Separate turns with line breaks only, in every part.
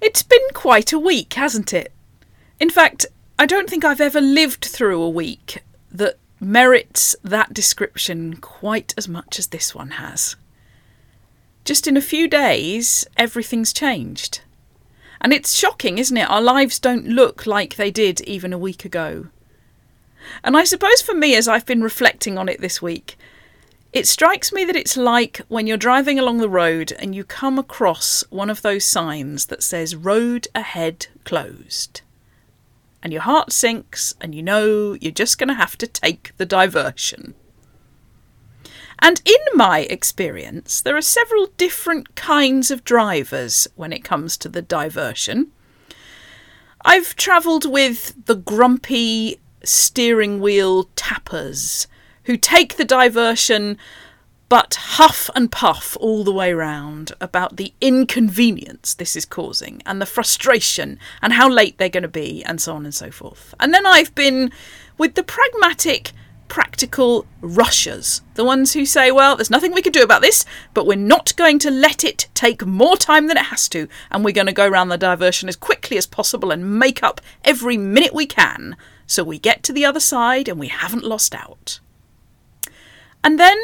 It's been quite a week, hasn't it? In fact, I don't think I've ever lived through a week that merits that description quite as much as this one has. Just in a few days, everything's changed. And it's shocking, isn't it? Our lives don't look like they did even a week ago. And I suppose for me, as I've been reflecting on it this week, it strikes me that it's like when you're driving along the road and you come across one of those signs that says road ahead closed. And your heart sinks and you know you're just going to have to take the diversion. And in my experience, there are several different kinds of drivers when it comes to the diversion. I've travelled with the grumpy steering wheel tappers who take the diversion but huff and puff all the way round about the inconvenience this is causing and the frustration and how late they're going to be and so on and so forth. And then I've been with the pragmatic, practical rushers, the ones who say, well, there's nothing we can do about this, but we're not going to let it take more time than it has to, and we're going to go around the diversion as quickly as possible and make up every minute we can so we get to the other side and we haven't lost out. And then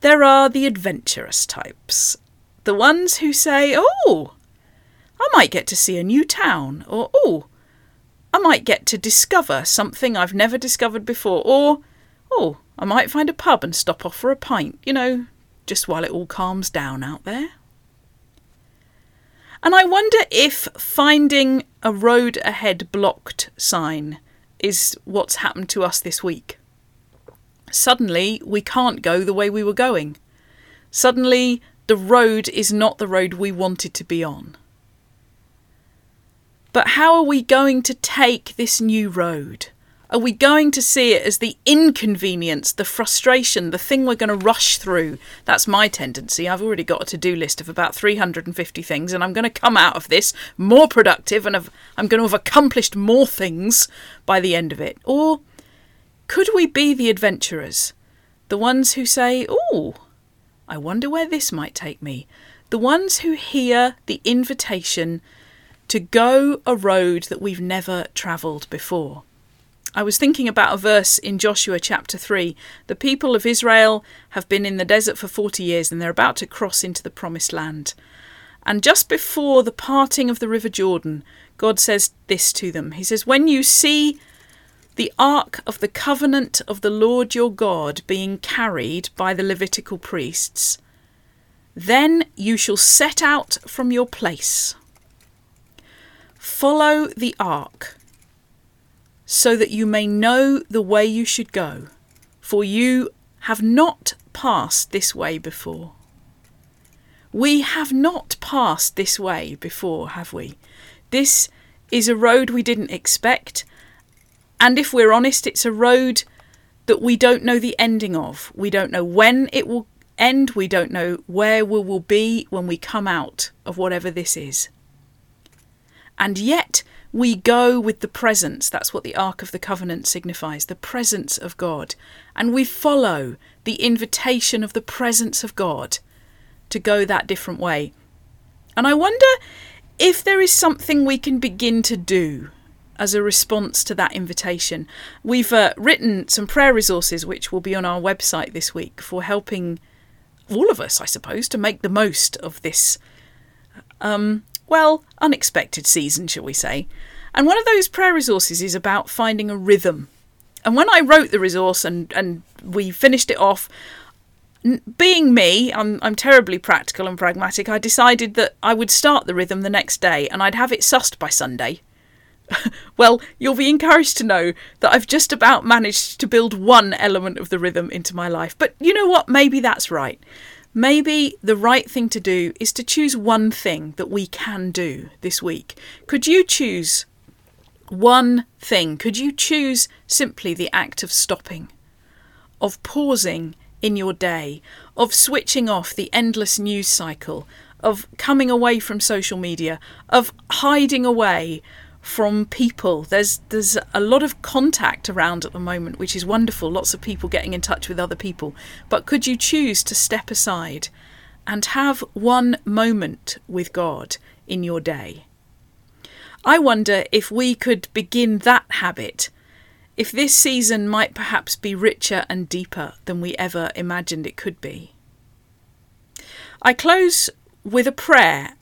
there are the adventurous types. The ones who say, oh, I might get to see a new town, or oh, I might get to discover something I've never discovered before, or oh, I might find a pub and stop off for a pint, you know, just while it all calms down out there. And I wonder if finding a road ahead blocked sign is what's happened to us this week. Suddenly, we can't go the way we were going. Suddenly, the road is not the road we wanted to be on. But how are we going to take this new road? Are we going to see it as the inconvenience, the frustration, the thing we're going to rush through? That's my tendency. I've already got a to do list of about 350 things, and I'm going to come out of this more productive and I'm going to have accomplished more things by the end of it. Or could we be the adventurers? The ones who say, Oh, I wonder where this might take me. The ones who hear the invitation to go a road that we've never travelled before. I was thinking about a verse in Joshua chapter 3. The people of Israel have been in the desert for 40 years and they're about to cross into the promised land. And just before the parting of the river Jordan, God says this to them He says, When you see the ark of the covenant of the Lord your God being carried by the Levitical priests, then you shall set out from your place. Follow the ark, so that you may know the way you should go, for you have not passed this way before. We have not passed this way before, have we? This is a road we didn't expect and if we're honest, it's a road that we don't know the ending of. We don't know when it will end. We don't know where we will be when we come out of whatever this is. And yet we go with the presence. That's what the Ark of the Covenant signifies the presence of God. And we follow the invitation of the presence of God to go that different way. And I wonder if there is something we can begin to do as a response to that invitation. We've uh, written some prayer resources which will be on our website this week for helping all of us, I suppose, to make the most of this, um, well, unexpected season, shall we say. And one of those prayer resources is about finding a rhythm. And when I wrote the resource and, and we finished it off, being me, I'm, I'm terribly practical and pragmatic. I decided that I would start the rhythm the next day and I'd have it sussed by Sunday. well, you'll be encouraged to know that I've just about managed to build one element of the rhythm into my life. But you know what? Maybe that's right. Maybe the right thing to do is to choose one thing that we can do this week. Could you choose one thing? Could you choose simply the act of stopping, of pausing in your day, of switching off the endless news cycle, of coming away from social media, of hiding away from people. There's there's a lot of contact around at the moment, which is wonderful. Lots of people getting in touch with other people. But could you choose to step aside and have one moment with God in your day? I wonder if we could begin that habit, if this season might perhaps be richer and deeper than we ever imagined it could be. I close with a prayer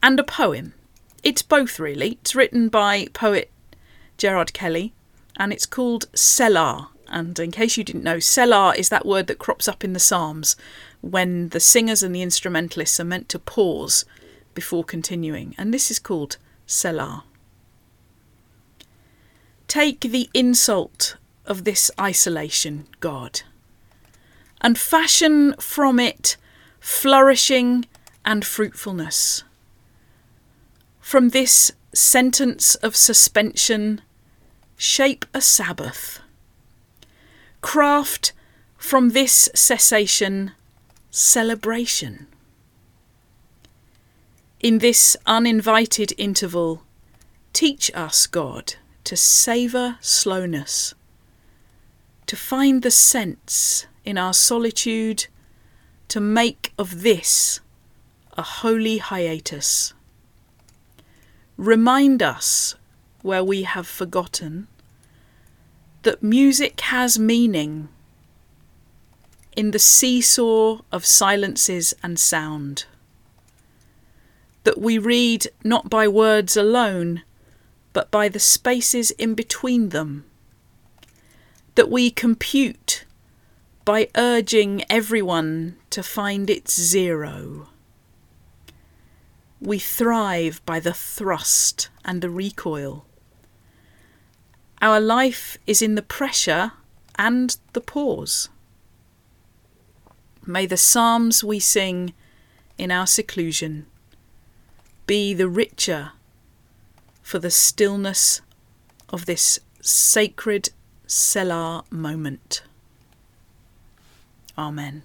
and a poem. It's both, really. It's written by poet Gerard Kelly and it's called Selah. And in case you didn't know, Selah is that word that crops up in the Psalms when the singers and the instrumentalists are meant to pause before continuing. And this is called Selah. Take the insult of this isolation, God, and fashion from it flourishing and fruitfulness. From this sentence of suspension, shape a Sabbath. Craft from this cessation celebration. In this uninvited interval, teach us, God, to savour slowness, to find the sense in our solitude, to make of this a holy hiatus. Remind us, where we have forgotten, that music has meaning in the seesaw of silences and sound that we read not by words alone, but by the spaces in between them, that we compute by urging everyone to find its zero. We thrive by the thrust and the recoil. Our life is in the pressure and the pause. May the psalms we sing in our seclusion be the richer for the stillness of this sacred Selah moment. Amen.